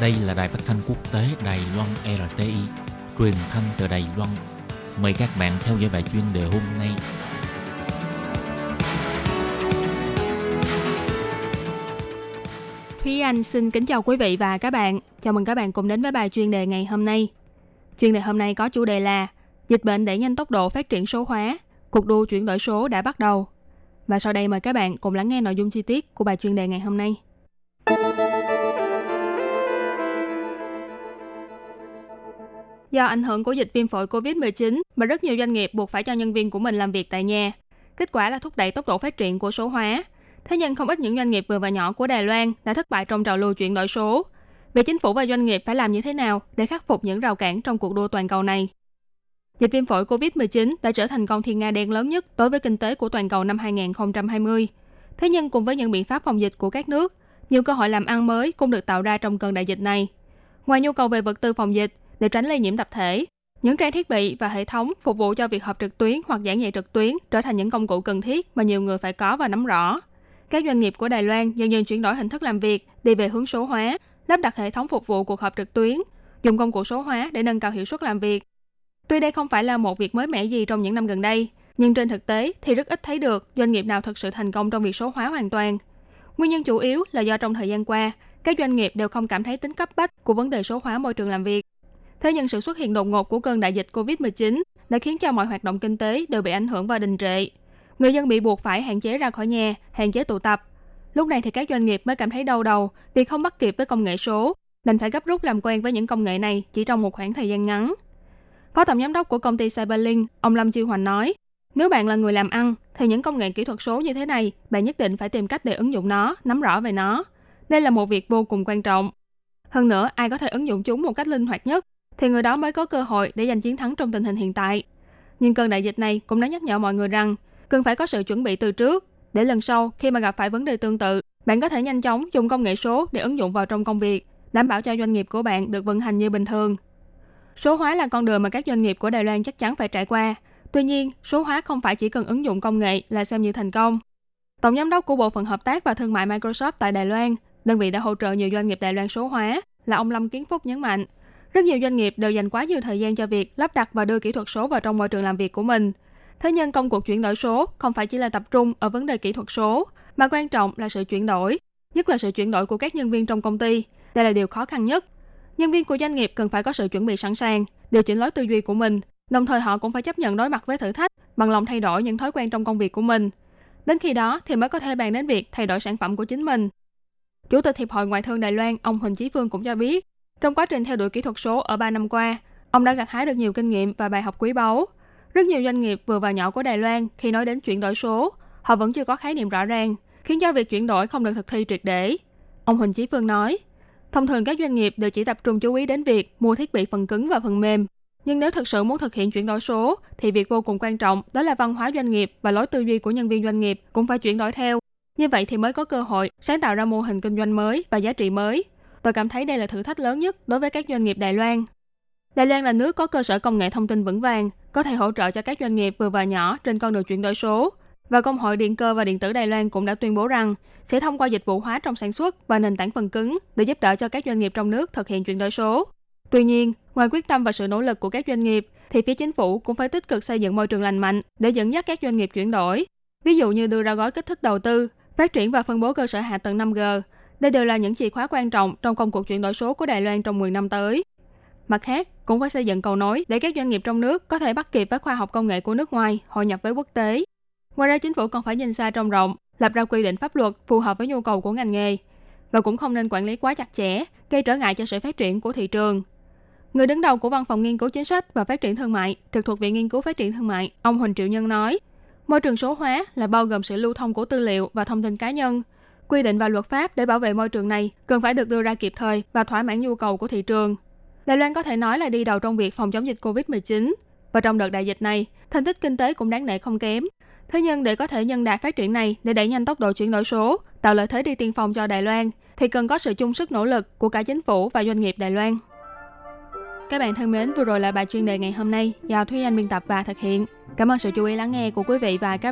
Đây là đài phát thanh quốc tế Đài Loan RTI, truyền thanh từ Đài Loan. Mời các bạn theo dõi bài chuyên đề hôm nay. Thúy Anh xin kính chào quý vị và các bạn. Chào mừng các bạn cùng đến với bài chuyên đề ngày hôm nay. Chuyên đề hôm nay có chủ đề là Dịch bệnh đẩy nhanh tốc độ phát triển số hóa, cuộc đua chuyển đổi số đã bắt đầu. Và sau đây mời các bạn cùng lắng nghe nội dung chi tiết của bài chuyên đề ngày hôm nay. Do ảnh hưởng của dịch viêm phổi COVID-19 mà rất nhiều doanh nghiệp buộc phải cho nhân viên của mình làm việc tại nhà. Kết quả là thúc đẩy tốc độ phát triển của số hóa. Thế nhưng không ít những doanh nghiệp vừa và nhỏ của Đài Loan đã thất bại trong trào lưu chuyển đổi số. Vậy chính phủ và doanh nghiệp phải làm như thế nào để khắc phục những rào cản trong cuộc đua toàn cầu này? Dịch viêm phổi COVID-19 đã trở thành con thiên nga đen lớn nhất đối với kinh tế của toàn cầu năm 2020. Thế nhưng cùng với những biện pháp phòng dịch của các nước, nhiều cơ hội làm ăn mới cũng được tạo ra trong cơn đại dịch này. Ngoài nhu cầu về vật tư phòng dịch, để tránh lây nhiễm tập thể, những trang thiết bị và hệ thống phục vụ cho việc họp trực tuyến hoặc giảng dạy trực tuyến trở thành những công cụ cần thiết mà nhiều người phải có và nắm rõ. Các doanh nghiệp của Đài Loan dần dần chuyển đổi hình thức làm việc đi về hướng số hóa, lắp đặt hệ thống phục vụ cuộc họp trực tuyến, dùng công cụ số hóa để nâng cao hiệu suất làm việc. Tuy đây không phải là một việc mới mẻ gì trong những năm gần đây, nhưng trên thực tế thì rất ít thấy được doanh nghiệp nào thực sự thành công trong việc số hóa hoàn toàn. Nguyên nhân chủ yếu là do trong thời gian qua, các doanh nghiệp đều không cảm thấy tính cấp bách của vấn đề số hóa môi trường làm việc. Thế nhưng sự xuất hiện đột ngột của cơn đại dịch COVID-19 đã khiến cho mọi hoạt động kinh tế đều bị ảnh hưởng và đình trệ. Người dân bị buộc phải hạn chế ra khỏi nhà, hạn chế tụ tập. Lúc này thì các doanh nghiệp mới cảm thấy đau đầu vì không bắt kịp với công nghệ số, đành phải gấp rút làm quen với những công nghệ này chỉ trong một khoảng thời gian ngắn. Phó tổng giám đốc của công ty Cyberlink, ông Lâm Chiêu Hoành nói, nếu bạn là người làm ăn, thì những công nghệ kỹ thuật số như thế này, bạn nhất định phải tìm cách để ứng dụng nó, nắm rõ về nó. Đây là một việc vô cùng quan trọng. Hơn nữa, ai có thể ứng dụng chúng một cách linh hoạt nhất, thì người đó mới có cơ hội để giành chiến thắng trong tình hình hiện tại. Nhưng cơn đại dịch này cũng đã nhắc nhở mọi người rằng cần phải có sự chuẩn bị từ trước để lần sau khi mà gặp phải vấn đề tương tự, bạn có thể nhanh chóng dùng công nghệ số để ứng dụng vào trong công việc, đảm bảo cho doanh nghiệp của bạn được vận hành như bình thường. Số hóa là con đường mà các doanh nghiệp của Đài Loan chắc chắn phải trải qua. Tuy nhiên, số hóa không phải chỉ cần ứng dụng công nghệ là xem như thành công. Tổng giám đốc của Bộ phận Hợp tác và Thương mại Microsoft tại Đài Loan, đơn vị đã hỗ trợ nhiều doanh nghiệp Đài Loan số hóa, là ông Lâm Kiến Phúc nhấn mạnh – rất nhiều doanh nghiệp đều dành quá nhiều thời gian cho việc lắp đặt và đưa kỹ thuật số vào trong môi trường làm việc của mình. Thế nhưng công cuộc chuyển đổi số không phải chỉ là tập trung ở vấn đề kỹ thuật số, mà quan trọng là sự chuyển đổi, nhất là sự chuyển đổi của các nhân viên trong công ty. Đây là điều khó khăn nhất. Nhân viên của doanh nghiệp cần phải có sự chuẩn bị sẵn sàng, điều chỉnh lối tư duy của mình, đồng thời họ cũng phải chấp nhận đối mặt với thử thách bằng lòng thay đổi những thói quen trong công việc của mình. Đến khi đó thì mới có thể bàn đến việc thay đổi sản phẩm của chính mình. Chủ tịch Hiệp hội Ngoại thương Đài Loan, ông Huỳnh Chí Phương cũng cho biết, trong quá trình theo đuổi kỹ thuật số ở 3 năm qua, ông đã gặt hái được nhiều kinh nghiệm và bài học quý báu. Rất nhiều doanh nghiệp vừa và nhỏ của Đài Loan khi nói đến chuyển đổi số, họ vẫn chưa có khái niệm rõ ràng, khiến cho việc chuyển đổi không được thực thi triệt để. Ông Huỳnh Chí Phương nói, thông thường các doanh nghiệp đều chỉ tập trung chú ý đến việc mua thiết bị phần cứng và phần mềm. Nhưng nếu thực sự muốn thực hiện chuyển đổi số, thì việc vô cùng quan trọng đó là văn hóa doanh nghiệp và lối tư duy của nhân viên doanh nghiệp cũng phải chuyển đổi theo. Như vậy thì mới có cơ hội sáng tạo ra mô hình kinh doanh mới và giá trị mới, Tôi cảm thấy đây là thử thách lớn nhất đối với các doanh nghiệp Đài Loan. Đài Loan là nước có cơ sở công nghệ thông tin vững vàng, có thể hỗ trợ cho các doanh nghiệp vừa và nhỏ trên con đường chuyển đổi số. Và Công hội Điện cơ và Điện tử Đài Loan cũng đã tuyên bố rằng sẽ thông qua dịch vụ hóa trong sản xuất và nền tảng phần cứng để giúp đỡ cho các doanh nghiệp trong nước thực hiện chuyển đổi số. Tuy nhiên, ngoài quyết tâm và sự nỗ lực của các doanh nghiệp, thì phía chính phủ cũng phải tích cực xây dựng môi trường lành mạnh để dẫn dắt các doanh nghiệp chuyển đổi. Ví dụ như đưa ra gói kích thích đầu tư, phát triển và phân bố cơ sở hạ tầng 5G, đây đều là những chìa khóa quan trọng trong công cuộc chuyển đổi số của Đài Loan trong 10 năm tới. Mặt khác, cũng phải xây dựng cầu nối để các doanh nghiệp trong nước có thể bắt kịp với khoa học công nghệ của nước ngoài, hội nhập với quốc tế. Ngoài ra, chính phủ còn phải nhìn xa trông rộng, lập ra quy định pháp luật phù hợp với nhu cầu của ngành nghề và cũng không nên quản lý quá chặt chẽ, gây trở ngại cho sự phát triển của thị trường. Người đứng đầu của Văn phòng Nghiên cứu Chính sách và Phát triển Thương mại, trực thuộc Viện Nghiên cứu Phát triển Thương mại, ông Huỳnh Triệu Nhân nói, môi trường số hóa là bao gồm sự lưu thông của tư liệu và thông tin cá nhân, quy định và luật pháp để bảo vệ môi trường này cần phải được đưa ra kịp thời và thỏa mãn nhu cầu của thị trường. Đài Loan có thể nói là đi đầu trong việc phòng chống dịch COVID-19 và trong đợt đại dịch này, thành tích kinh tế cũng đáng nể không kém. Thế nhưng để có thể nhân đại phát triển này để đẩy nhanh tốc độ chuyển đổi số, tạo lợi thế đi tiên phong cho Đài Loan, thì cần có sự chung sức nỗ lực của cả chính phủ và doanh nghiệp Đài Loan. Các bạn thân mến, vừa rồi là bài chuyên đề ngày hôm nay do Thúy Anh biên tập và thực hiện. Cảm ơn sự chú ý lắng nghe của quý vị và các